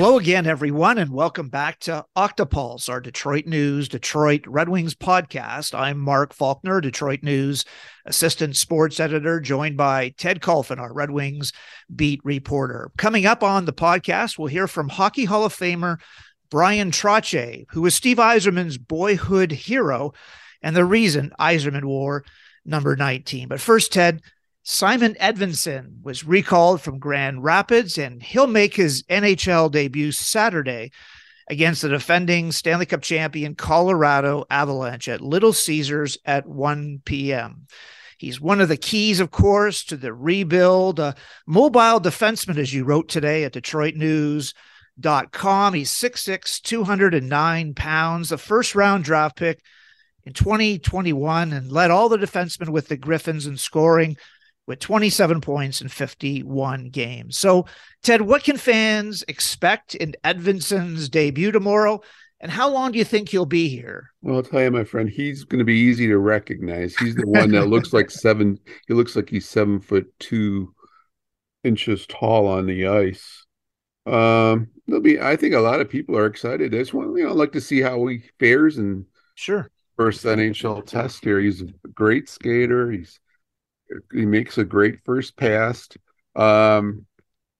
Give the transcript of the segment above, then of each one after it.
Hello again, everyone, and welcome back to Octopulse, our Detroit News, Detroit Red Wings podcast. I'm Mark Faulkner, Detroit News assistant sports editor, joined by Ted Kulfan, our Red Wings beat reporter. Coming up on the podcast, we'll hear from Hockey Hall of Famer Bryan Trottier, who was Steve Yzerman's boyhood hero and the reason Yzerman wore number 19. But first, Ted, Simon Edvinsson was recalled from Grand Rapids, and he'll make his NHL debut Saturday against the defending Stanley Cup champion Colorado Avalanche at Little Caesars at 1 p.m. He's one of the keys, of course, to the rebuild. A mobile defenseman, as you wrote today at DetroitNews.com. He's 6'6, 209 pounds, a first round draft pick in 2021, and led all the defensemen with the Griffins in scoring with 27 points in 51 games. So, Ted, what can fans expect in Edvinsson's debut tomorrow? And how long do you think he'll be here? Well, I'll tell you, my friend, he's going to be easy to recognize. He's the one that looks like seven. He looks like he's seven foot two inches tall on the ice. Um, there'll be. I think a lot of people are excited. I just want, you know, like to see how he fares and sure first NHL test here. He's a great skater. He's he makes a great first pass. Um,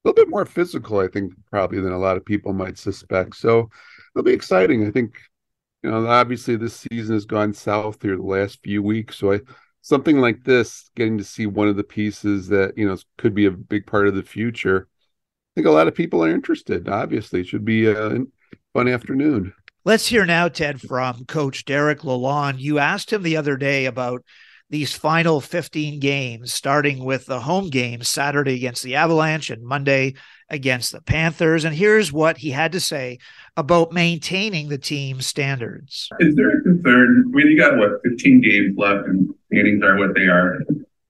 a little bit more physical, I think, probably than a lot of people might suspect. So it'll be exciting. I think, you know, obviously this season has gone south here the last few weeks. So I something like this, getting to see one of the pieces that you know could be a big part of the future. I think a lot of people are interested. Obviously, it should be a fun afternoon. Let's hear now, Ted, from Coach Derek Lalonde. You asked him the other day about these final 15 games, starting with the home game Saturday against the Avalanche and Monday against the Panthers. And here's what he had to say about maintaining the team's standards. Is there a concern? I mean, you got what, 15 games left and standings are what they are.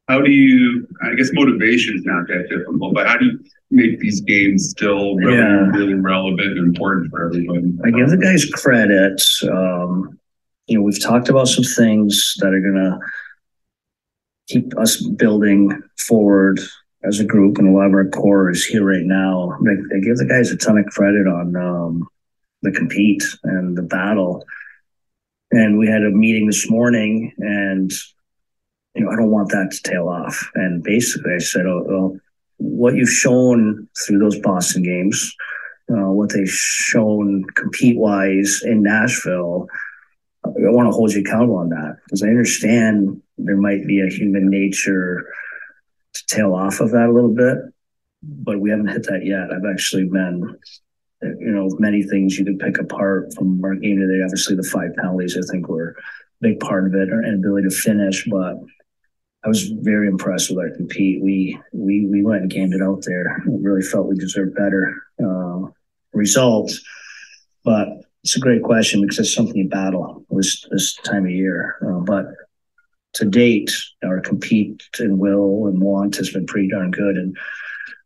How do you, I guess motivation is not that difficult, but how do you make these games still really, yeah. really relevant and important for everybody? I give the guys credit. Um, you know, we've talked about some things that are going to keep us building forward as a group, and a lot of our core is here right now. They, they give the guys a ton of credit on um, the compete and the battle. And we had a meeting this morning, and you know, I don't want that to tail off. And basically, I said, oh, well, what you've shown through those Boston games, uh, what they've shown compete wise in Nashville, I want to hold you accountable on that because I understand there might be a human nature to tail off of that a little bit, but we haven't hit that yet. I've actually been, you know, many things you can pick apart from our game today. Obviously, the five penalties I think were a big part of it, our inability to finish, but I was very impressed with our compete. We we we went and gamed it out there. really felt we deserved better uh, results, but it's a great question because it's something you battle this this time of year. Uh, but to date, our compete and will and want has been pretty darn good, and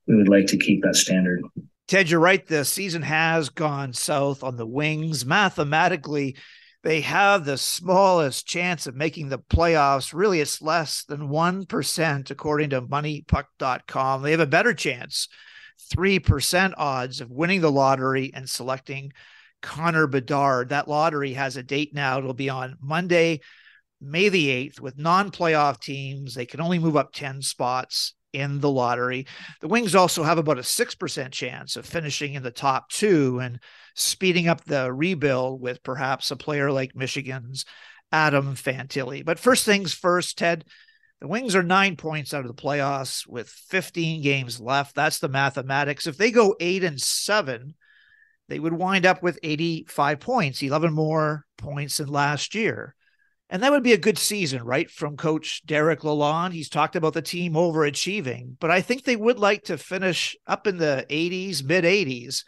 we would like to keep that standard. Ted, you're right. The season has gone south on the wings. Mathematically, they have the smallest chance of making the playoffs. Really, it's less than 1%, according to moneypuck.com. They have a better chance, 3% odds of winning the lottery and selecting Connor Bedard. That lottery has a date now. It'll be on Monday, May the 8th with non playoff teams. They can only move up 10 spots in the lottery. The Wings also have about a 6% chance of finishing in the top two and speeding up the rebuild with perhaps a player like Michigan's Adam Fantilli. But first things first, Ted, the Wings are nine points out of the playoffs with 15 games left. That's the mathematics. If they go eight and seven, they would wind up with 85 points, 11 more points than last year. And that would be a good season, right? From coach Derek Lalonde. He's talked about the team overachieving, but I think they would like to finish up in the 80s, mid 80s,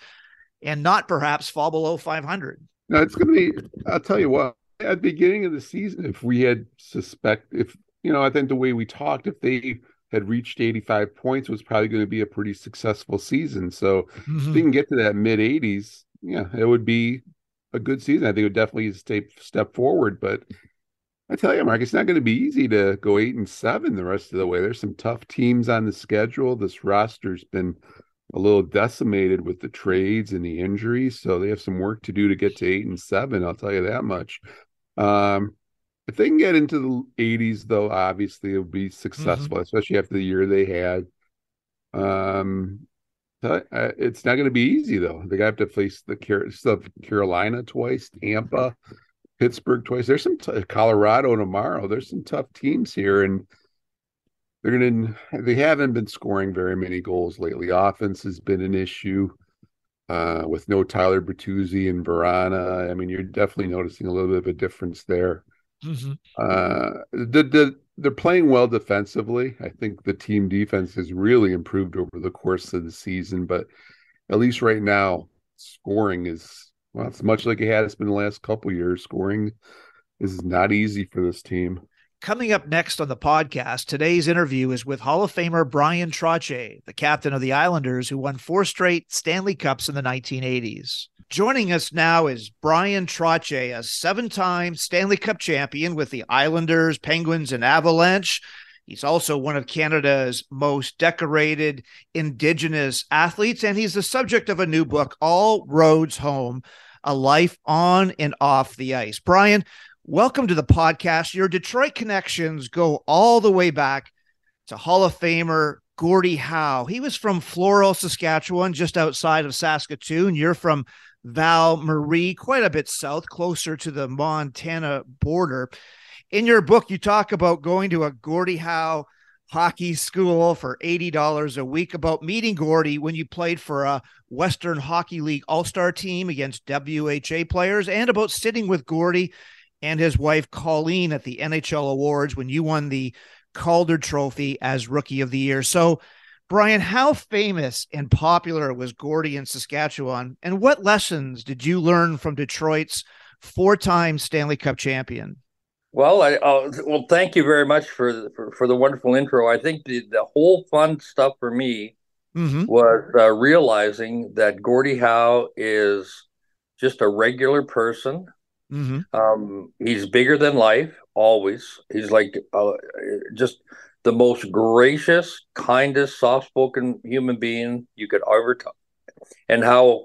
and not perhaps fall below 500. No, it's going to be, I'll tell you what, at the beginning of the season, if we had suspect, if, you know, I think the way we talked, if they had reached 85 points, was probably going to be a pretty successful season. So mm-hmm. if they can get to that mid 80s, yeah, it would be a good season. I think it would definitely stay step forward, but I tell you, Mark, it's not going to be easy to go eight and seven the rest of the way. There's some tough teams on the schedule. This roster's been a little decimated with the trades and the injuries, so they have some work to do to get to eight and seven. I'll tell you that much. Um, if they can get into the 80s, though, obviously it'll be successful, mm-hmm. especially after the year they had. Um, uh, it's not going to be easy though. They have to face the Carolina twice, Tampa, Pittsburgh twice. There's some t- Colorado tomorrow. There's some tough teams here, and they're going to. They haven't been scoring very many goals lately. Offense has been an issue uh, with no Tyler Bertuzzi and Vrana. I mean, you're definitely noticing a little bit of a difference there. Mm-hmm. Uh, the, the, they're playing well defensively. I think the team defense has really improved over the course of the season, but at least right now, scoring is well, it's much like it has been the last couple years. Scoring is not easy for this team. Coming up next on the podcast, today's interview is with Hall of Famer Bryan Trottier, the captain of the Islanders who won four straight Stanley Cups in the 1980s. Joining us now is Bryan Trottier, a seven time Stanley Cup champion with the Islanders, Penguins, and Avalanche. He's also one of Canada's most decorated Indigenous athletes, and he's the subject of a new book, All Roads Home A Life on and Off the Ice. Bryan, welcome to the podcast. Your Detroit connections go all the way back to Hall of Famer Gordie Howe. He was from Floral, Saskatchewan, just outside of Saskatoon. You're from Val Marie, quite a bit south, closer to the Montana border. In your book, you talk about going to a Gordie Howe hockey school for $80 a week, about meeting Gordie when you played for a Western Hockey League All Star team against WHA players, and about sitting with Gordie and his wife Colleen at the NHL Awards when you won the Calder Trophy as Rookie of the Year. So, Bryan, how famous and popular was Gordie in Saskatchewan, and what lessons did you learn from Detroit's four-time Stanley Cup champion? Well, I uh, well, thank you very much for, for, for the wonderful intro. I think the the whole fun stuff for me mm-hmm. was uh, realizing that Gordie Howe is just a regular person. Mm-hmm. Um, he's bigger than life, always. He's like uh, just the most gracious, kindest, soft spoken human being you could ever talk. And how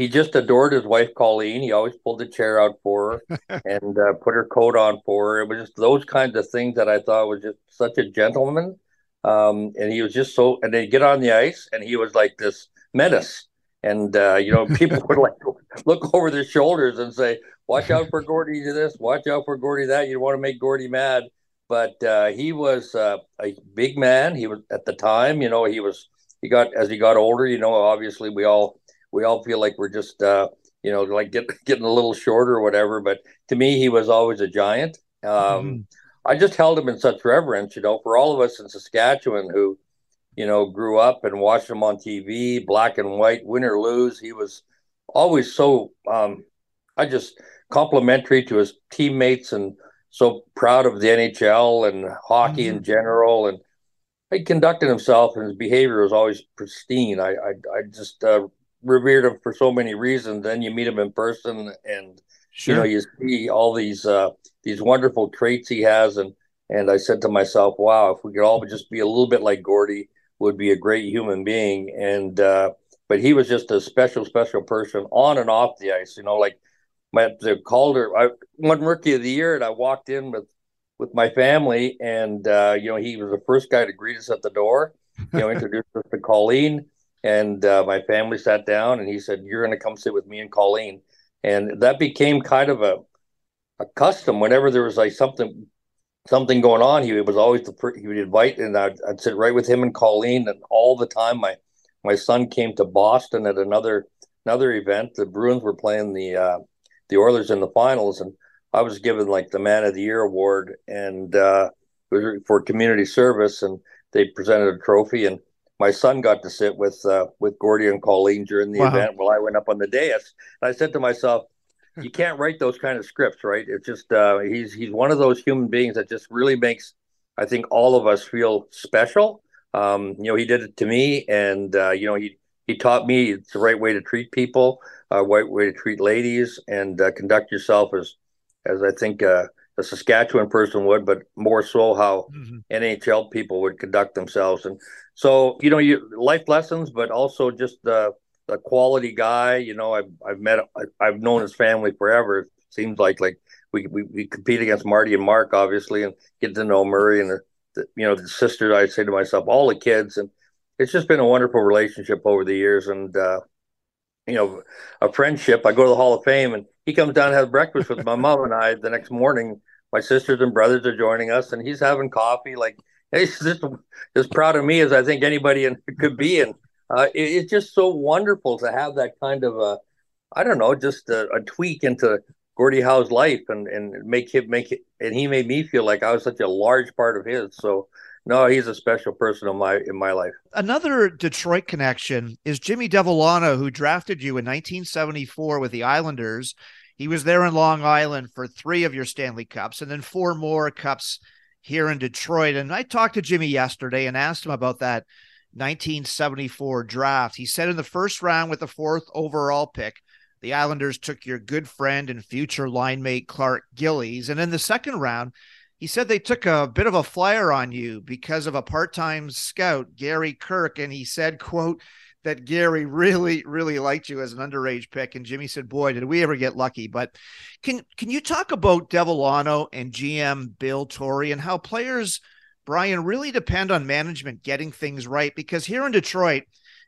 he just adored his wife, Colleen. He always pulled the chair out for her and uh, put her coat on for her. It was just those kinds of things that I thought was just such a gentleman. Um, and he was just so, and they get on the ice and he was like this menace. And, uh, you know, people would like look over their shoulders and say, watch out for Gordie to this, watch out for Gordie that. You want to make Gordie mad but uh, he was uh, a big man. He was at the time, you know, he was he got as he got older. You know, obviously we all we all feel like we're just uh, you know like get, getting a little shorter or whatever. But to me, he was always a giant. Um, mm. I just held him in such reverence, you know, for all of us in Saskatchewan who, you know, grew up and watched him on TV, black and white, win or lose. He was always so. Um, I just complimentary to his teammates and so proud of the NHL and hockey mm-hmm. in general, and he conducted himself and his behavior was always pristine. I I, I just uh, revered him for so many reasons. Then you meet him in person, and sure. you know you see all these uh, these wonderful traits he has, and and I said to myself, wow, if we could all just be a little bit like Gordie, would be a great human being. And uh, but he was just a special, special person on and off the ice. You know, like my the Calder. I won Rookie of the Year, and I walked in with with my family, and uh, you know he was the first guy to greet us at the door. You know, introduced us to Colleen, and uh, my family sat down, and he said, "You're going to come sit with me and Colleen," and that became kind of a a custom. Whenever there was like something something going on, he was always the he would invite, and I'd, I'd sit right with him and Colleen, and all the time my my son came to Boston at another another event. The Bruins were playing the uh, the Oilers in the finals, and I was given like the Man of the Year award, and uh, for community service, and they presented a trophy, and my son got to sit with uh, with Gordie and Colleen during the wow. event while I went up on the dais. And I said to myself, "You can't write those kind of scripts, right? It's just uh, he's he's one of those human beings that just really makes I think all of us feel special. Um, you know, he did it to me, and uh, you know he he taught me it's the right way to treat people uh, right way to treat ladies and uh, conduct yourself as as I think uh, a Saskatchewan person would, but more so how mm-hmm. NHL people would conduct themselves. And so you know, you life lessons, but also just the the quality guy. You know, I've I've met, I've known his family forever. It seems like like we we, we compete against Marty and Mark, obviously, and get to know Murray and the, the you know the sisters. I say to myself, all the kids, and it's just been a wonderful relationship over the years, and uh, you know, a friendship. I go to the Hall of Fame, and he comes down and has breakfast with my mom and I the next morning. My sisters and brothers are joining us, and he's having coffee. Like he's just as proud of me as I think anybody in, could be, and uh, it, it's just so wonderful to have that kind of a, I don't know, just a, a tweak into Gordie Howe's life, and and make him make it, and he made me feel like I was such a large part of his. So no, he's a special person in my in my life. Another Detroit connection is Jimmy Devellano, who drafted you in 1974 with the Islanders. He was there in Long Island for three of your Stanley Cups, and then four more cups here in Detroit. And I talked to Jimmy yesterday and asked him about that 1974 draft. He said in the first round with the fourth overall pick, the Islanders took your good friend and future line mate Clark Gillies, and in the second round he said they took a bit of a flyer on you because of a part-time scout gary kirk and he said quote that gary really really liked you as an underage pick and jimmy said boy did we ever get lucky but can can you talk about devellano and gm bill torrey and how players bryan really depend on management getting things right because here in detroit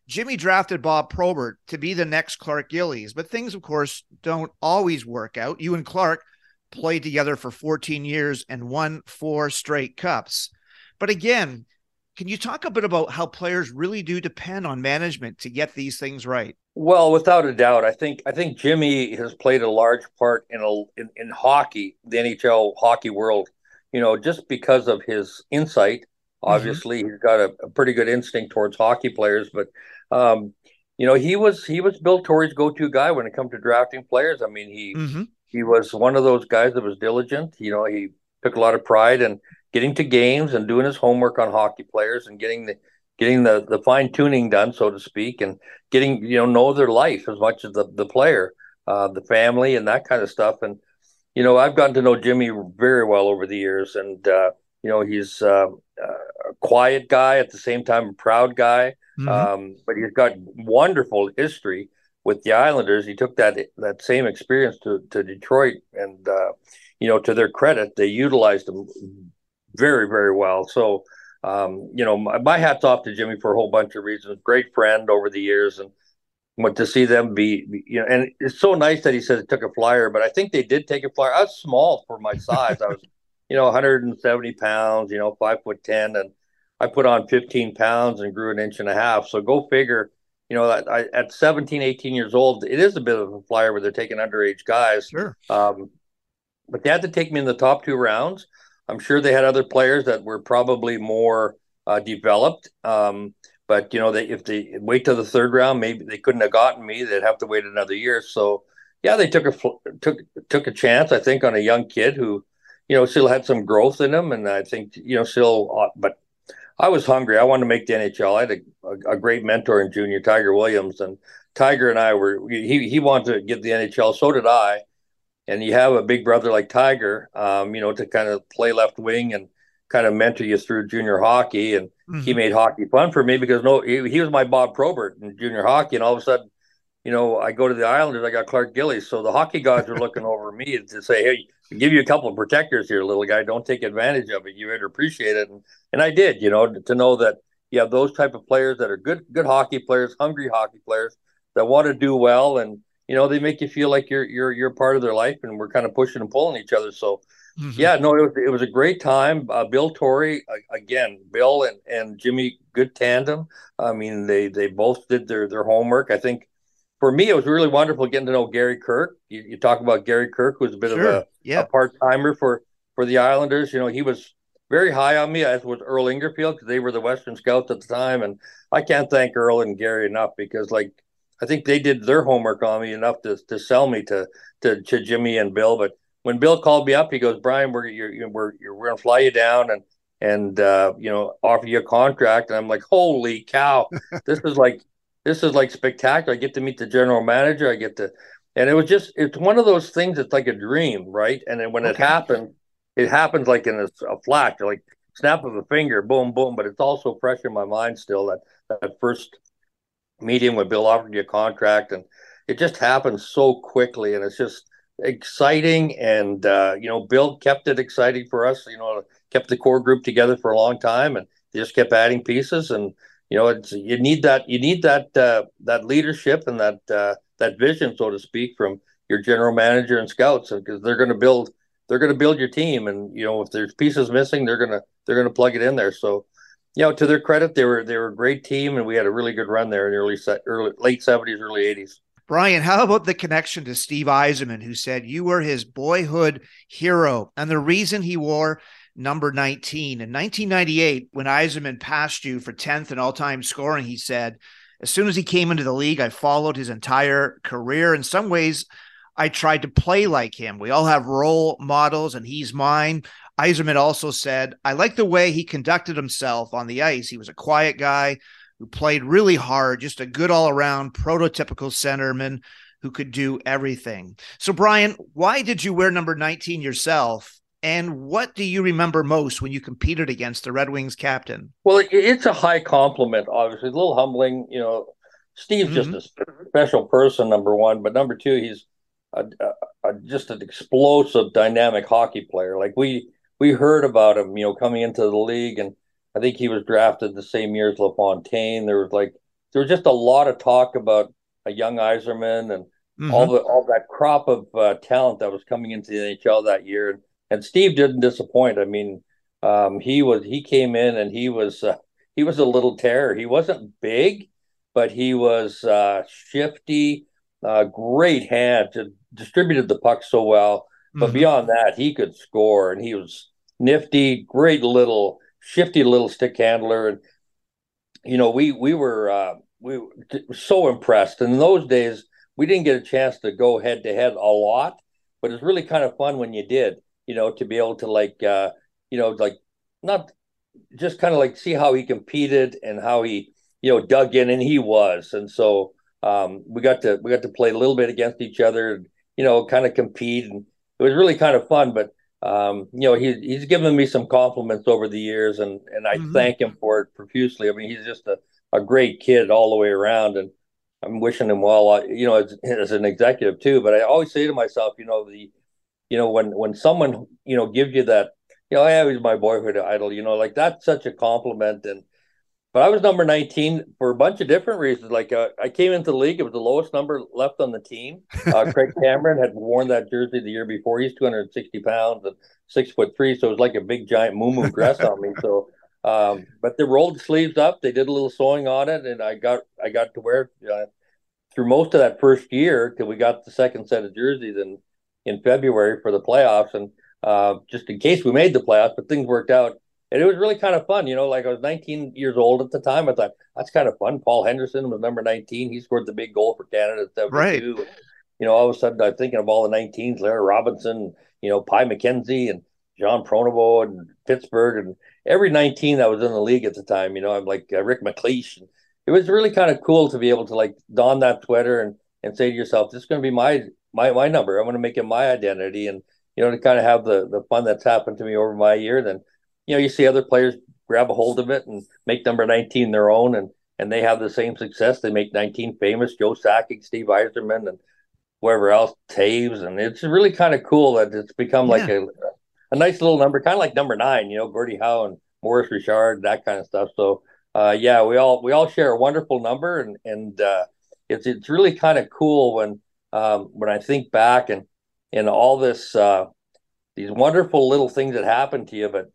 Jimmy drafted Bob Probert to be the next Clark Gillies, but things, of course, don't always work out. You and Clark played together for 14 years and won four straight cups. But again, can you talk a bit about how players really do depend on management to get these things right? Well, without a doubt, I think I think Jimmy has played a large part in a in, in hockey, the NHL hockey world. You know, just because of his insight. Mm-hmm. Obviously, mm-hmm. he's got a, a, pretty good instinct towards hockey players, but um, you know, he was he was Bill Torrey's go-to guy when it comes to drafting players. I mean, he mm-hmm he was one of those guys that was diligent. You know, he took a lot of pride in getting to games and doing his homework on hockey players and getting the getting the the fine tuning done, so to speak, and getting you know know their life as much as the the player, uh, the family, and that kind of stuff. And you know, I've gotten to know Jimmy very well over the years, and uh, you know, he's uh, a quiet guy at the same time a proud guy, mm-hmm. um, but he's got wonderful history with the Islanders, he took that that same experience to to Detroit, and uh, you know, to their credit, they utilized him very very well. So, um, you know, my, my, hats off to Jimmy for a whole bunch of reasons. Great friend over the years, and what to see them be, you know, and it's so nice that he says it took a flyer, but I think they did take a flyer. I was small for my size. I was, you know, 170 pounds, you know, five foot ten, and I put on 15 pounds and grew an inch and a half. So go figure you know, I, at 17, 18 years old, it is a bit of a flyer where they're taking underage guys. Sure. Um, but they had to take me in the top two rounds. I'm sure they had other players that were probably more uh, developed. Um, but you know, they if they wait till the third round, maybe they couldn't have gotten me. They'd have to wait another year. So yeah, they took a took took a chance. I think on a young kid who, you know, still had some growth in him, and I think you know still. Uh, but I was hungry. I wanted to make the NHL. I had a, a, a, great mentor in junior, Tiger Williams, and Tiger and I were. He he wanted to get the NHL. So did I. And you have a big brother like Tiger, um, you know, to kind of play left wing and kind of mentor you through junior hockey. And mm-hmm. he made hockey fun for me because no, he, he was my Bob Probert in junior hockey, and all of a sudden you know, I go to the Islanders, I got Clark Gillies. So the hockey gods are looking over me to say, hey, give you a couple of protectors here, little guy. Don't take advantage of it. You better appreciate it. And and I did, you know, to know that you have those type of players that are good, good hockey players, hungry hockey players that want to do well, and you know, they make you feel like you're you're you're part of their life, and we're kind of pushing and pulling each other. So. Mm-hmm. Yeah, no, it was it was a great time. Uh, Bill Torrey again, Bill and, and Jimmy, good tandem. I mean, they they both did their their homework. I think for me, it was really wonderful getting to know Gary Kirk. You, you talk about Gary Kirk, who's a bit sure. of a, yeah. a part timer for for the Islanders. You know, he was very high on me, as was Earl Ingarfield, because they were the Western Scouts at the time. And I can't thank Earl and Gary enough because, like, I think they did their homework on me enough to to sell me to to, to Jimmy and Bill. But when Bill called me up, he goes, "Bryan, we're you're, we're you're, we're gonna fly you down and and uh, you know offer you a contract." And I'm like, "Holy cow! this is like this is like spectacular. I get to meet the general manager. I get to, and it was just, it's one of those things. It's like a dream, right? And then when okay. it happened, it happens like in a, a flash. Like, snap of a finger, boom, boom. But it's also fresh in my mind still that that first meeting when Bill offered you a contract, and it just happened so quickly, and it's just exciting. And uh, you know, Bill kept it exciting for us. You know, kept the core group together for a long time, and just kept adding pieces. And you know, it's you need that you need that uh, that leadership and that uh, that vision, so to speak, from your general manager and scouts, because they're going to build they're going to build your team, and you know if there's pieces missing, they're gonna they're gonna plug it in there. So, you know, to their credit, they were they were a great team, and we had a really good run there in the early early late seventies, early eighties. Bryan, how about the connection to Steve Yzerman, who said you were his boyhood hero, and the reason he wore number 19 in 1998 when Yzerman passed you for 10th in all-time scoring, he said. As soon as he came into the league, I followed his entire career. In some ways, I tried to play like him. We all have role models, and he's mine. Yzerman also said, I like the way he conducted himself on the ice. He was a quiet guy who played really hard, just a good all around prototypical centerman who could do everything. So, Bryan, why did you wear number 19 yourself? And what do you remember most when you competed against the Red Wings captain? Well, it's a high compliment, obviously. A little humbling. You know, Steve's mm-hmm. just a special person, number one. But number two, he's a, a, a, just an explosive, dynamic hockey player. Like we we heard about him, you know, coming into the league, and I think he was drafted the same year as LaFontaine. There was like there was just a lot of talk about a young Yzerman and mm-hmm. all the all that crop of uh, talent that was coming into the NHL that year. And, and Steve didn't disappoint. I mean, um, he was he came in and he was uh, he was a little terror. He wasn't big, but he was uh, shifty, uh, great hand, to distributed the puck so well. But mm-hmm. beyond that, he could score, and he was nifty, great little shifty little stick handler. And you know, we we were uh, we were so impressed. And in those days, we didn't get a chance to go head to head a lot, but it's really kind of fun when you did. You know, to be able to like, uh, you know, like not just kind of like see how he competed and how he, you know, dug in, and he was. And so um, we got to we got to play a little bit against each other. And, you know, kind of compete, and it was really kind of fun. But um, you know, he, he's given me some compliments over the years, and and I mm-hmm. thank him for it profusely. I mean, he's just a, a great kid all the way around, and I'm wishing him well. You know, as, as an executive too. But I always say to myself, you know, the you know when when someone you know gives you that, you know, yeah, he's my boyhood idol. You know, like that's such a compliment, and but I was number 19 for a bunch of different reasons. Like uh, I came into the league, it was the lowest number left on the team. Uh, Craig Cameron had worn that jersey the year before. He's 260 pounds and six foot three, so it was like a big giant moo dress on me. So, um, but they rolled the sleeves up. They did a little sewing on it, and I got I got to wear it uh, through most of that first year till we got the second set of jerseys in in February for the playoffs, and uh, just in case we made the playoffs, but things worked out and it was really kind of fun. You know, like I was 19 years old at the time. I thought that's kind of fun. Paul Henderson was number 19. He scored the big goal for Canada at 72. Right. You know, all of a sudden I'm thinking of all the 19s, Larry Robinson, you know, Pie McKenzie and John Pronovost and Pittsburgh and every 19 that was in the league at the time. You know, I'm like uh, Rick MacLeish. And it was really kind of cool to be able to like don that sweater and and say to yourself, this is going to be my my my number. I'm going to make it my identity and you know to kind of have the the fun that's happened to me over my year. Then you know, you see other players grab a hold of it and make number 19 their own and and they have the same success. They make 19 famous, Joe Sakic, Steve Yzerman, and whoever else, Toews, And it's really kind of cool that it's become yeah. like a, a nice little number, kind of like number nine, you know, Gordie Howe and Maurice Richard, that kind of stuff. So uh, yeah, we all we all share a wonderful number and and uh, it's it's really kind of cool when um, when I think back and and all this uh, these wonderful little things that happen to you, but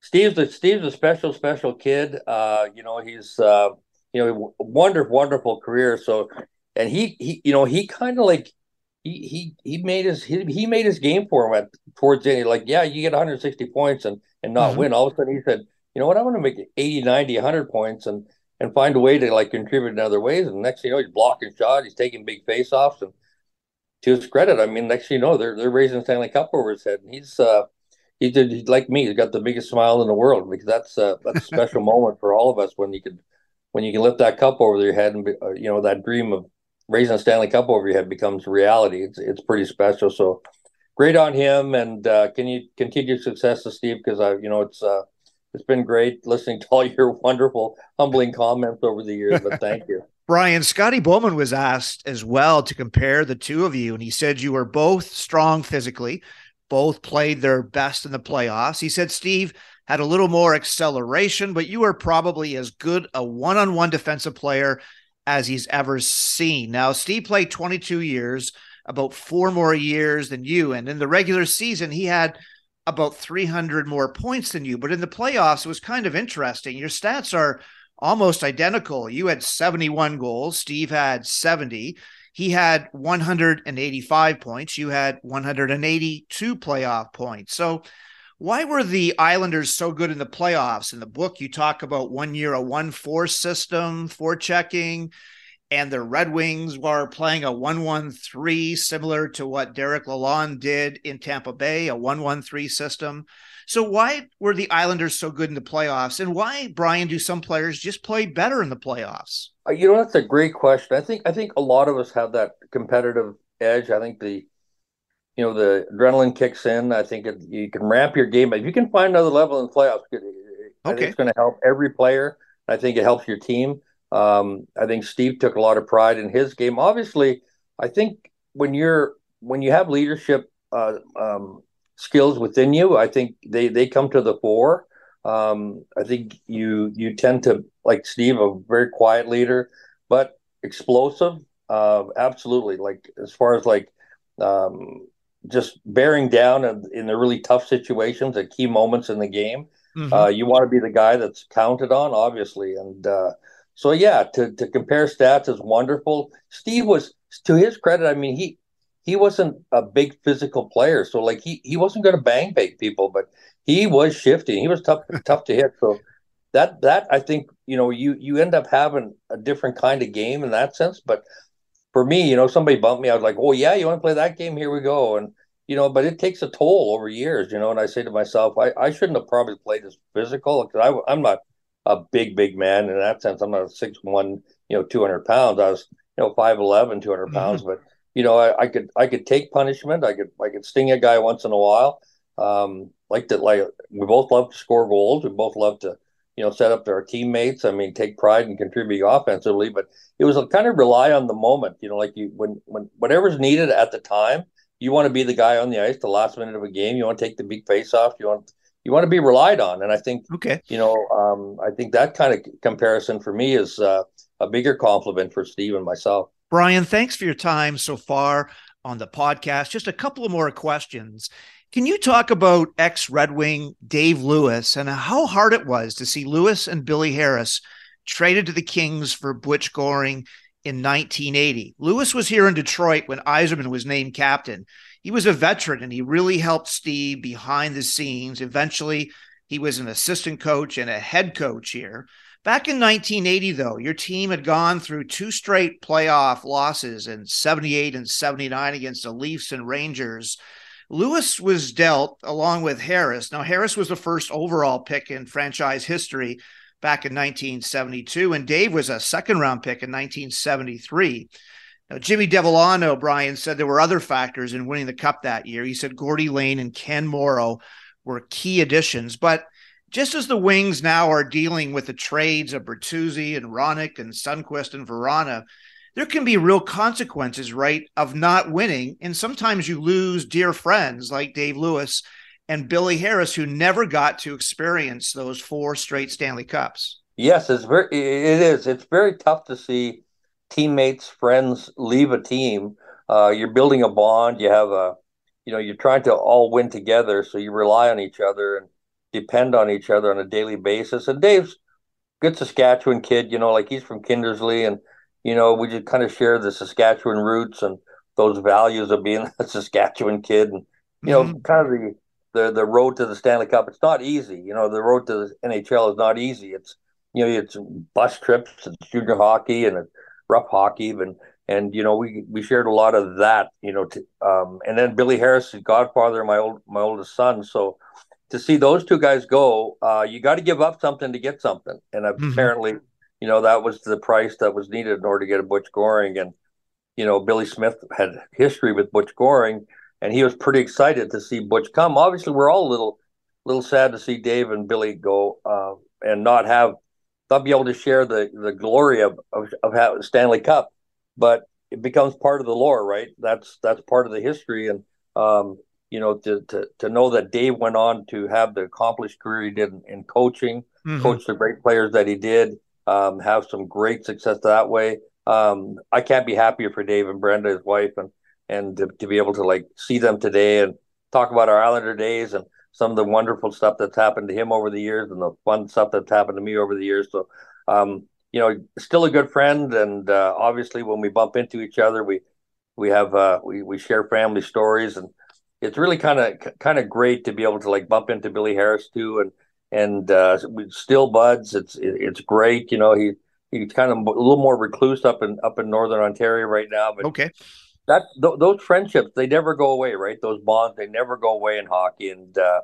Steve's a Steve's a special special kid. Uh, you know, he's uh, you know, wonderful wonderful career. So, and he he you know he kind of like he he he made his he, he made his game for him at towards the end. He's Like, yeah, you get 160 points and and not mm-hmm. win. All of a sudden, he said, you know what, I'm going to make 80, 90, 100 points and and find a way to like contribute in other ways. And next thing you know, he's blocking shots, he's taking big face offs, and to his credit, I mean, next thing you know, they're they're raising Stanley Cup over his head. And he's uh he did he's like me. He's got the biggest smile in the world because that's uh, that's a special moment for all of us when you can when you can lift that cup over your head and be, uh, you know that dream of raising a Stanley Cup over your head becomes reality. It's it's pretty special. So great on him, and uh, can you continue success to Steve? Because I you know it's uh, it's been great listening to all your wonderful, humbling comments over the years. But thank you. Bryan, Scotty Bowman was asked as well to compare the two of you, and he said you were both strong physically, both played their best in the playoffs. He said Steve had a little more acceleration, but you were probably as good a one on one defensive player as he's ever seen. Now, Steve played 22 years, about four more years than you. And in the regular season, he had about 300 more points than you. But in the playoffs, it was kind of interesting. Your stats are almost identical. You had 71 goals, Steve had 70. He had 185 points. You had 182 playoff points. So, why were the Islanders so good in the playoffs? In the book, you talk about one year a 1 4 system, forechecking, and the Red Wings were playing a 1 1 3, similar to what Derek Lalonde did in Tampa Bay, a 1 1 3 system. So, why were the Islanders so good in the playoffs? And why, Bryan, do some players just play better in the playoffs? Uh, you know, that's a great question. I think I think a lot of us have that competitive edge. I think the you know the adrenaline kicks in. I think it, you can ramp your game. If you can find another level in the playoffs, think it's going to help every player. I think it helps your team. Um, I think Steve took a lot of pride in his game. Obviously, I think when you're when you have leadership uh, um, skills within you, I think they they come to the fore. Um, I think you you tend to like Steve, a very quiet leader, but explosive. Uh, absolutely, like as far as like um, just bearing down in, in, the really tough situations at key moments in the game. Mm-hmm. Uh, you want to be the guy that's counted on, obviously. And uh, so, yeah, to, to compare stats is wonderful. Steve was, to his credit, I mean, he he wasn't a big physical player, so like he he wasn't going to bang bait people, but he was shifty. He was tough tough to hit. So that that I think you know you you end up having a different kind of game in that sense. But for me, you know, somebody bumped me. I was like, "Oh yeah, you want to play that game? Here we go." And you know, but it takes a toll over years, you know. And I say to myself, I, I shouldn't have probably played as physical because I'm not a big, big man in that sense. I'm not a six one, you know, two hundred pounds. I was, you know, 5'11", 200 mm-hmm. pounds. Mm-hmm. But you know, I, I, could I could take punishment. I could I could sting a guy once in a while. Um, like that, like we both love to score goals. We both love to, you know, set up to our teammates. I mean, take pride and contribute offensively. But it was a kind of rely on the moment. You know, like you when when whatever's needed at the time you want to be the guy on the ice the last minute of a game. You want to take the big face off. You want you want to be relied on. And I think okay, you know, um, I think that kind of comparison for me is uh, a bigger compliment for Steve and myself. Bryan, thanks for your time so far on the podcast. Just a couple of more questions. Can you talk about ex Red Wing Dave Lewis and how hard it was to see Lewis and Billy Harris traded to the Kings for Butch Goring in 1980. Lewis was here in Detroit when Yzerman was named captain. He was a veteran and he really helped Steve behind the scenes. Eventually, he was an assistant coach and a head coach here. Back in 1980, though, your team had gone through two straight playoff losses in 78 and 79 against the Leafs and Rangers. Lewis was dealt along with Harris. Now, Harris was the first overall pick in franchise history back in 1972, and Dave was a second round pick in 1973. Now, Jimmy Devellano, Bryan said there were other factors in winning the cup that year. He said Gordy Lane and Ken Morrow were key additions, but just as the Wings now are dealing with the trades of Bertuzzi and Hronek and Sundqvist and Vrana, there can be real consequences, right, of not winning. And sometimes you lose dear friends like Dave Lewis and Billy Harris, who never got to experience those four straight Stanley Cups. Yes, it's very it is. It's very tough to see teammates, friends leave a team. Uh, you're building a bond. You have a, you know, you're trying to all win together, so you rely on each other and depend on each other on a daily basis. And Dave's good Saskatchewan kid, you know, like he's from Kindersley, and you know, we just kind of share the Saskatchewan roots and those values of being a Saskatchewan kid, and you know, mm-hmm. kind of the the the road to the Stanley Cup. It's not easy. You know, the road to the NHL is not easy. It's you know, it's bus trips, it's junior hockey, and it's rough hockey, and and you know, we we shared a lot of that. You know, to, um, and then Billy Harris is godfather of my old my oldest son, so. To see those two guys go, uh, you got to give up something to get something, and mm-hmm. apparently, you know, that was the price that was needed in order to get a Butch Goring. And you know, Billy Smith had history with Butch Goring, and he was pretty excited to see Butch come. Obviously, we're all a little little sad to see Dave and Billy go uh, and not have not be able to share the the glory of of, of Stanley Cup, but it becomes part of the lore, right? That's that's part of the history, and um, you know to, to to know that Dave went on to have the accomplished career he did in, in coaching, mm-hmm. coach the great players that he did, um, have some great success that way. Um, I can't be happier for Dave and Brenda, his wife, and and to, to be able to like see them today and talk about our Islander days and some of the wonderful stuff that's happened to him over the years and the fun stuff that's happened to me over the years. So, um, you know, still a good friend, and uh, obviously when we bump into each other, we we have uh, we we share family stories, and it's really kind of kind of great to be able to like bump into Billy Harris too, and and uh, still buds. It's it's great, you know. He he's kind of a little more recluse up in up in northern Ontario right now, but okay that th- those friendships they never go away, right? Those bonds they never go away in hockey, and uh,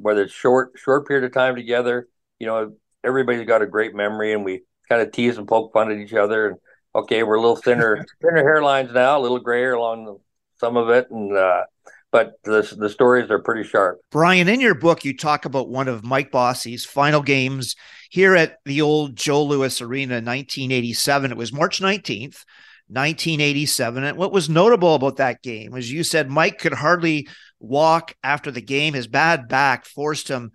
whether it's short short period of time together, you know, everybody's got a great memory, and we kind of tease and poke fun at each other. And okay, we're a little thinner thinner hairlines now, a little grayer along some of it, and uh, but the the stories are pretty sharp. Bryan, in your book, you talk about one of Mike Bossy's final games here at the old Joe Louis Arena in 1987. It was March 19th. 1987. And what was notable about that game was you said Mike could hardly walk after the game. His bad back forced him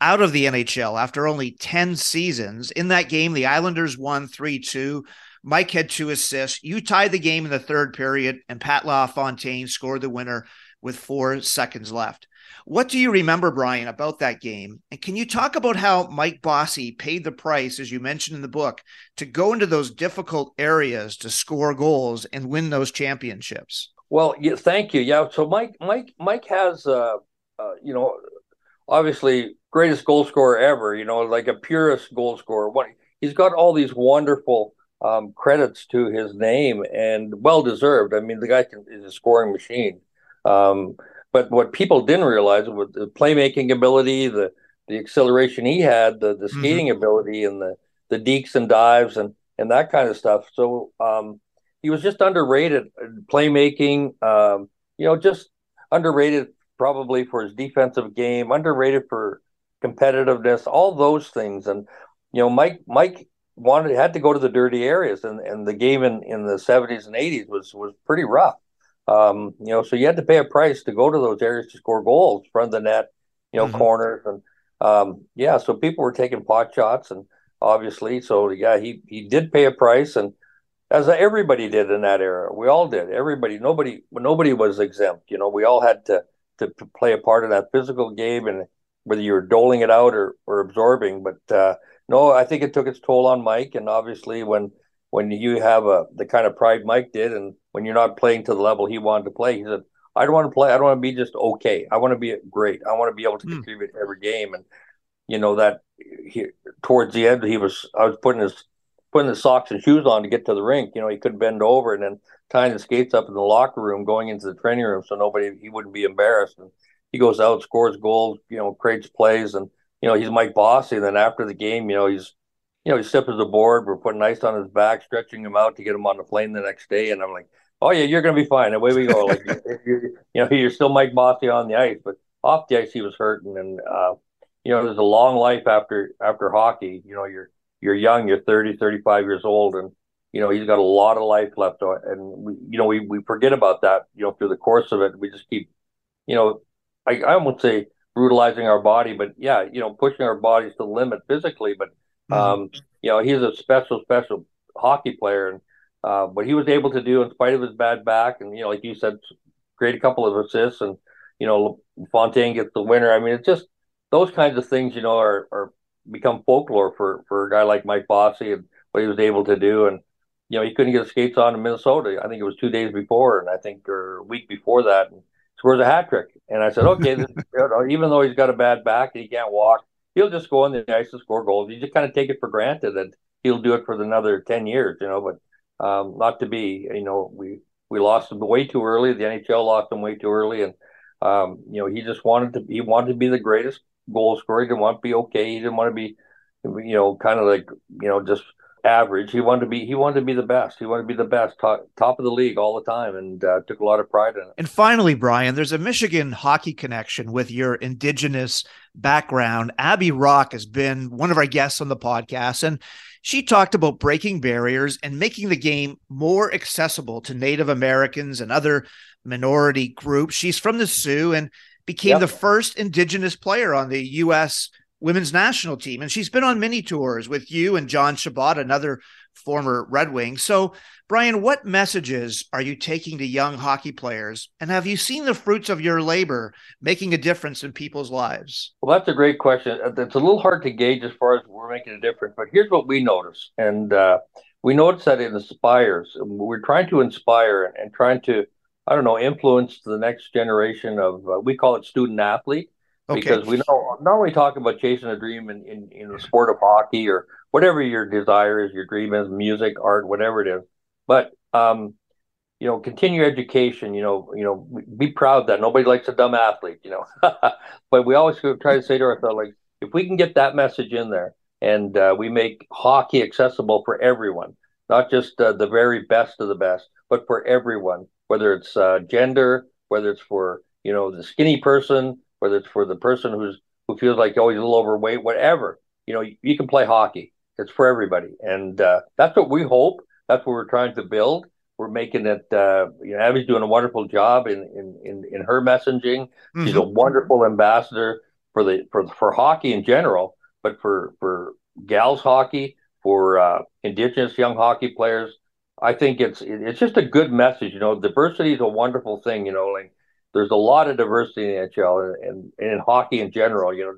out of the NHL after only 10 seasons. In that game, the Islanders won 3 2. Mike had two assists. You tied the game in the third period, and Pat LaFontaine scored the winner with four seconds left. What do you remember, Bryan, about that game? And can you talk about how Mike Bossy paid the price, as you mentioned in the book, to go into those difficult areas to score goals and win those championships? Well, yeah, thank you. Yeah, so Mike, Mike, Mike has, uh, uh, you know, obviously greatest goal scorer ever. You know, like a purest goal scorer. What he's got all these wonderful um, credits to his name and well deserved. I mean, the guy can, is a scoring machine. Um, but what people didn't realize was the playmaking ability, the the acceleration he had, the the mm-hmm. skating mm-hmm. ability, and the the deeks and dives and and that kind of stuff. So um, he was just underrated playmaking. Um, you know, just underrated probably for his defensive game, underrated for competitiveness, all those things. And you know, Mike Mike wanted had to go to the dirty areas, and and the game in in the seventies and eighties was was pretty rough. Um, you know, so you had to pay a price to go to those areas to score goals, front of the net, you know, mm-hmm. corners, and um, yeah. So people were taking pot shots, and obviously, so yeah, he he did pay a price, and as everybody did in that era, we all did. Everybody, nobody, nobody was exempt. You know, we all had to to play a part in that physical game, and whether you were doling it out or or absorbing. But uh, no, I think it took its toll on Mike, and obviously when when you have a the kind of pride Mike did, and when you're not playing to the level he wanted to play, he said, "I don't want to play. I don't want to be just okay. I want to be great. I want to be able to mm. contribute every game." And you know that he, towards the end, he was I was putting his putting the socks and shoes on to get to the rink. You know, he couldn't bend over and then tying the skates up in the locker room, going into the training room, so nobody he wouldn't be embarrassed. And he goes out, scores goals, you know, creates plays, and you know he's Mike Bossy. And then after the game, you know he's you know, he steps the board. We're putting ice on his back, stretching him out to get him on the plane the next day. And I'm like, oh yeah, you're gonna be fine. Away we go. Like, you know, you're still Mike Bossy on the ice, but off the ice he was hurting. And uh, you know, there's a long life after after hockey. You know, you're you're young, you're 30, 35 years old, and you know he's got a lot of life left. And we, you know, we we forget about that. You know, through the course of it, we just keep, you know, I I won't say brutalizing our body, but yeah, you know, pushing our bodies to the limit physically, but Mm-hmm. Um, you know, he's a special, special hockey player, and uh, what he was able to do in spite of his bad back, and you know, like you said, create a couple of assists, and you know, Fontaine gets the winner. I mean, it's just those kinds of things, you know, are are become folklore for for a guy like Mike Bossy and what he was able to do, and you know, he couldn't get his skates on in Minnesota. I think it was two days before, and I think or a week before that, and scores a hat trick. And I said, okay, this, even though he's got a bad back and he can't walk, he'll just go on the ice and score goals. You just kind of take it for granted that he'll do it for another ten years, you know. But um, not to be, you know, we we lost him way too early. The NHL lost him way too early, and um, you know he just wanted to he wanted to be the greatest goal scorer. He didn't want to be okay. He didn't want to be, you know, kind of like you know just average. He wanted to be he wanted to be the best. He wanted to be the best, top, top of the league all the time, and uh, took a lot of pride in it. And finally, Bryan, there's a Michigan hockey connection with your Indigenous background. Abbey Roque has been one of our guests on the podcast, and she talked about breaking barriers and making the game more accessible to Native Americans and other minority groups. She's from the Sioux and became yep. the first Indigenous player on the U.S women's national team. And she's been on many tours with you and John Chabot, another former Red Wing. So, Bryan, what messages are you taking to young hockey players? And have you seen the fruits of your labor making a difference in people's lives? Well, that's a great question. Uh, it's a little hard to gauge as far as we're making a difference, but here's what we notice. And uh, we notice that it inspires. We're trying to inspire and, and trying to, I don't know, influence the next generation of, uh, we call it student athlete Okay. Because we know not only talk about chasing a dream in, in, in the sport of hockey or whatever your desire is, your dream is, music, art, whatever it is, but um, you know, continue education. You know, you know, be proud that nobody likes a dumb athlete. You know, but we always try to say to ourselves, like, if we can get that message in there, and uh, we make hockey accessible for everyone, not just uh, the very best of the best, but for everyone, whether it's uh, gender, whether it's for you know the skinny person, whether it's for the person who's who feels like oh he's a little overweight, whatever. You know, you, you can play hockey. It's for everybody, and uh, that's what we hope. That's what we're trying to build. We're making it. Uh, you know, Abbey's doing a wonderful job in in in, in her messaging. Mm-hmm. She's a wonderful ambassador for the for for hockey in general, but for for gals hockey, for uh, indigenous young hockey players. I think it's it's just a good message. You know, diversity is a wonderful thing. You know, like there's a lot of diversity in the NHL and, and, in hockey in general. You know,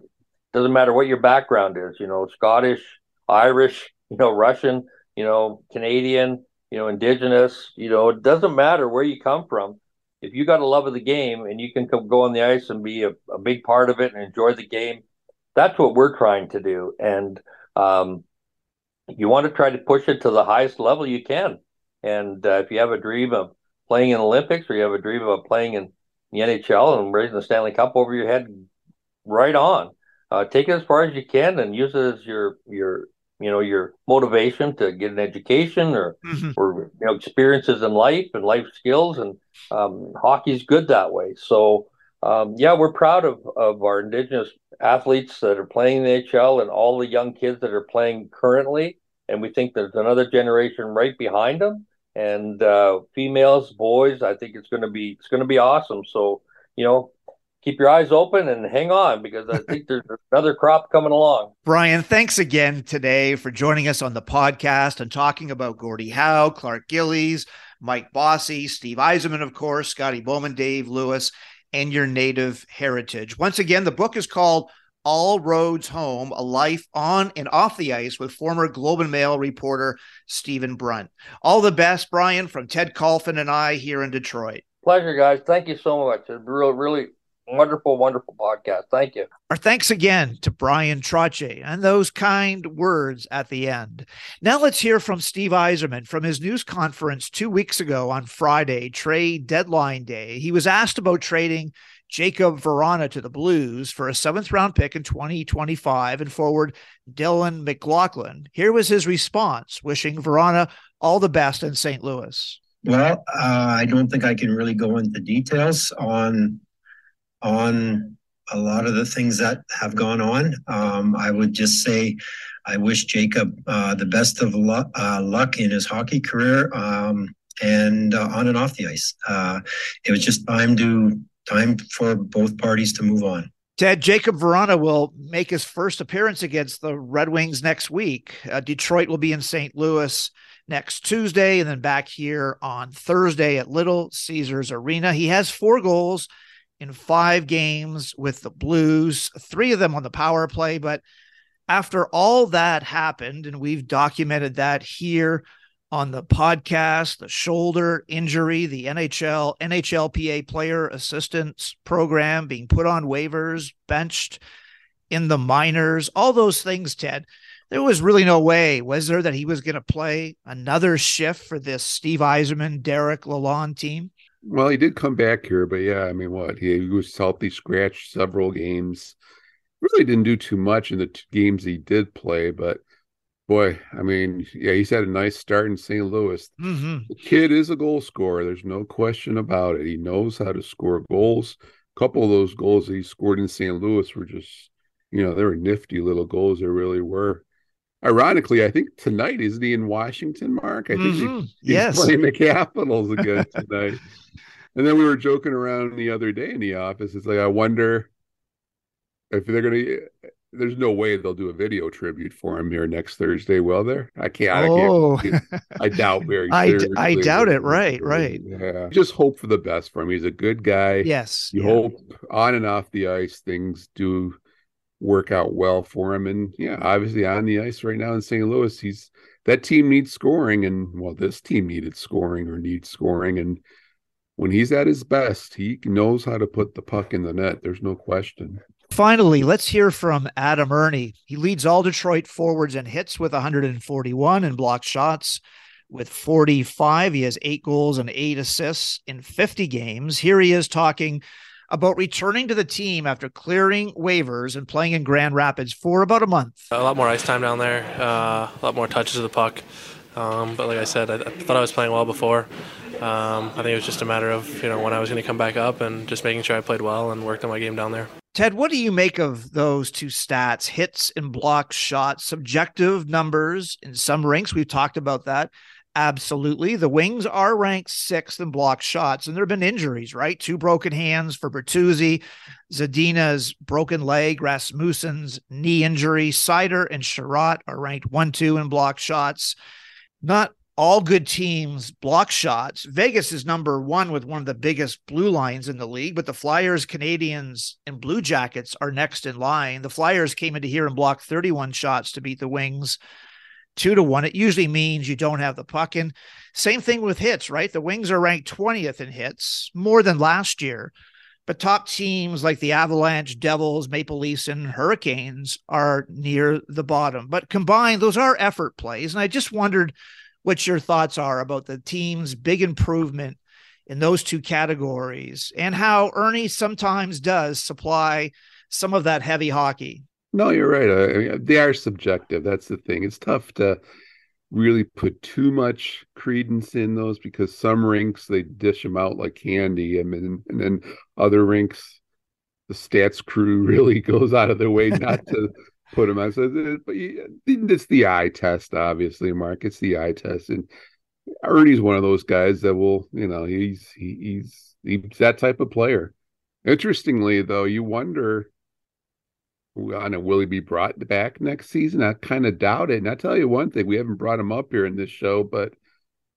doesn't matter what your background is. You know, Scottish, Irish, you know, Russian, you know, Canadian, you know, Indigenous. You know, it doesn't matter where you come from. If you got a love of the game and you can come, go on the ice and be a, a big part of it and enjoy the game, that's what we're trying to do. And um, you want to try to push it to the highest level you can. And uh, if you have a dream of playing in Olympics or you have a dream of playing in the NHL and raising the Stanley Cup over your head, right on. Uh, take it as far as you can and use it as your your you know your motivation to get an education or mm-hmm. or you know experiences in life and life skills and um, hockey's good that way. So um, yeah, we're proud of of our indigenous athletes that are playing in the NHL and all the young kids that are playing currently, and we think there's another generation right behind them and uh, females, boys. I think it's going to be it's going to be awesome. So you know, keep your eyes open and hang on because I think there's another crop coming along. Bryan, thanks again today for joining us on the podcast and talking about Gordie Howe, Clark Gillies, Mike Bossy, Steve Yzerman, of course, Scotty Bowman, Dave Lewis, and your native heritage. Once again, the book is called all Roads Home, a life on and off the ice with former Globe and Mail reporter Stephen Brunt. All the best, Bryan, from Ted Kulfan and I here in Detroit. Pleasure, guys. Thank you so much. It's real, really wonderful, wonderful podcast. Thank you. Our thanks again to Bryan Trottier and those kind words at the end. Now let's hear from Steve Yzerman from his news conference two weeks ago on Friday, trade deadline day. He was asked about trading Jakub Vrana to the Blues for a seventh round pick in 2025 and forward Dylan McLaughlin. Here was his response, wishing Vrana all the best in St. Louis. Well, uh, I don't think I can really go into details on on a lot of the things that have gone on. Um, I would just say I wish Jakub uh, the best of luck, uh, luck in his hockey career um, and uh, on and off the ice. Uh, it was just time to time for both parties to move on. Ted Jakub Vrana will make his first appearance against the Red Wings next week. Uh, Detroit will be in St. Louis next Tuesday and then back here on Thursday at Little Caesars Arena. He has four goals in five games with the Blues, three of them on the power play. But after all that happened, and we've documented that here on the podcast, the shoulder injury, the NHL, NHLPA player assistance program being put on waivers, benched in the minors, all those things, Ted. There was really no way, was there, that he was going to play another shift for this Steve Yzerman, Derek Lalonde team? Well, he did come back here, but yeah, I mean, what? He, he was healthy, scratched several games. Really didn't do too much in the t- games he did play, but Boy, I mean, yeah, he's had a nice start in St. Louis. Mm-hmm. The kid is a goal scorer. There's no question about it. He knows how to score goals. A couple of those goals that he scored in St. Louis were just, you know, they were nifty little goals. They really were. Ironically, I think tonight isn't he in Washington, Mark? I think mm-hmm. he, he's yes. playing the Capitals again tonight. and then we were joking around the other day in the office. It's like I wonder if they're gonna there's no way they'll do a video tribute for him here next Thursday. Will there? I can't. Oh. I, can't, I doubt very. I, I doubt it. Right. Right. Yeah. Just hope for the best for him. He's a good guy. Yes. You yeah. hope on and off the ice things do work out well for him. And yeah, obviously on the ice right now in St. Louis, he's that team needs scoring, and well, this team needed scoring or needs scoring, and when he's at his best, he knows how to put the puck in the net. There's no question. Finally, let's hear from Adam Erne. He leads all Detroit forwards and hits with 141 and blocked shots with 45. He has eight goals and eight assists in 50 games. Here he is talking about returning to the team after clearing waivers and playing in Grand Rapids for about a month. A lot more ice time down there, uh, a lot more touches of the puck. Um, but like I said, I, I, thought I was playing well before. Um, I think it was just a matter of you know when I was going to come back up and just making sure I played well and worked on my game down there. Ted, what do you make of those two stats, hits and block shots, subjective numbers in some rinks? We've talked about that. Absolutely. The Wings are ranked sixth in block shots, and there have been injuries, right? Two broken hands for Bertuzzi, Zadina's broken leg, Rasmussen's knee injury. Seider and Chiarot are ranked one, two in block shots. Not all good teams block shots. Vegas is number one with one of the biggest blue lines in the league, but the Flyers, Canadiens, and Blue Jackets are next in line. The Flyers came into here and blocked 31 shots to beat the Wings two to one. It usually means you don't have the puck in. Same thing with hits, right? The Wings are ranked 20th in hits, more than last year. But top teams like the Avalanche, Devils, Maple Leafs, and Hurricanes are near the bottom. But combined, those are effort plays. And I just wondered what your thoughts are about the team's big improvement in those two categories and how Erne sometimes does supply some of that heavy hockey. No, you're right. I mean, they are subjective. That's the thing. It's tough to really put too much credence in those because some rinks they dish them out like candy. I mean, and then other rinks, the stats crew really goes out of their way not to put them on. So, but it's the eye test, obviously, Mark. It's the eye test, and Erne's one of those guys that will, you know, he's he, he's he's that type of player. Interestingly, though, you wonder. I know will he be brought back next season? I kind of doubt it. And I tell you one thing, we haven't brought him up here in this show, but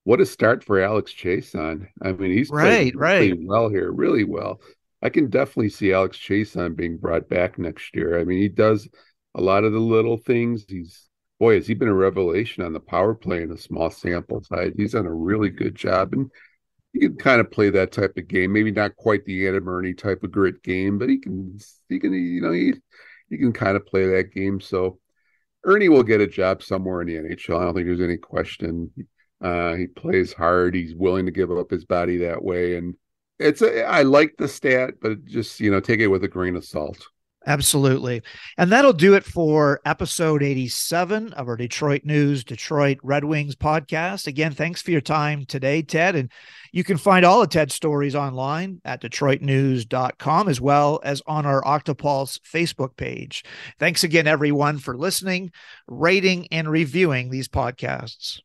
what a start for Alex Chiasson. I mean, he's right, right, well here, really well. I can definitely see Alex Chiasson being brought back next year. I mean, he does a lot of the little things. He's boy, has he been a revelation on the power play in a small sample size. He's done a really good job, and he can kind of play that type of game. Maybe not quite the Adam Erne type of grit game, but he can he can you know he he can kind of play that game. So Erne will get a job somewhere in the NHL. I don't think there's any question. Uh, he plays hard. He's willing to give up his body that way, and it's a, I like the stat, but just you know take it with a grain of salt. Absolutely. And that'll do it for episode 87 of our Detroit News, Detroit Red Wings podcast. Again, thanks for your time today, Ted. And you can find all of Ted's stories online at DetroitNews.com as well as on our Octopulse Facebook page. Thanks again, everyone, for listening, rating, and reviewing these podcasts.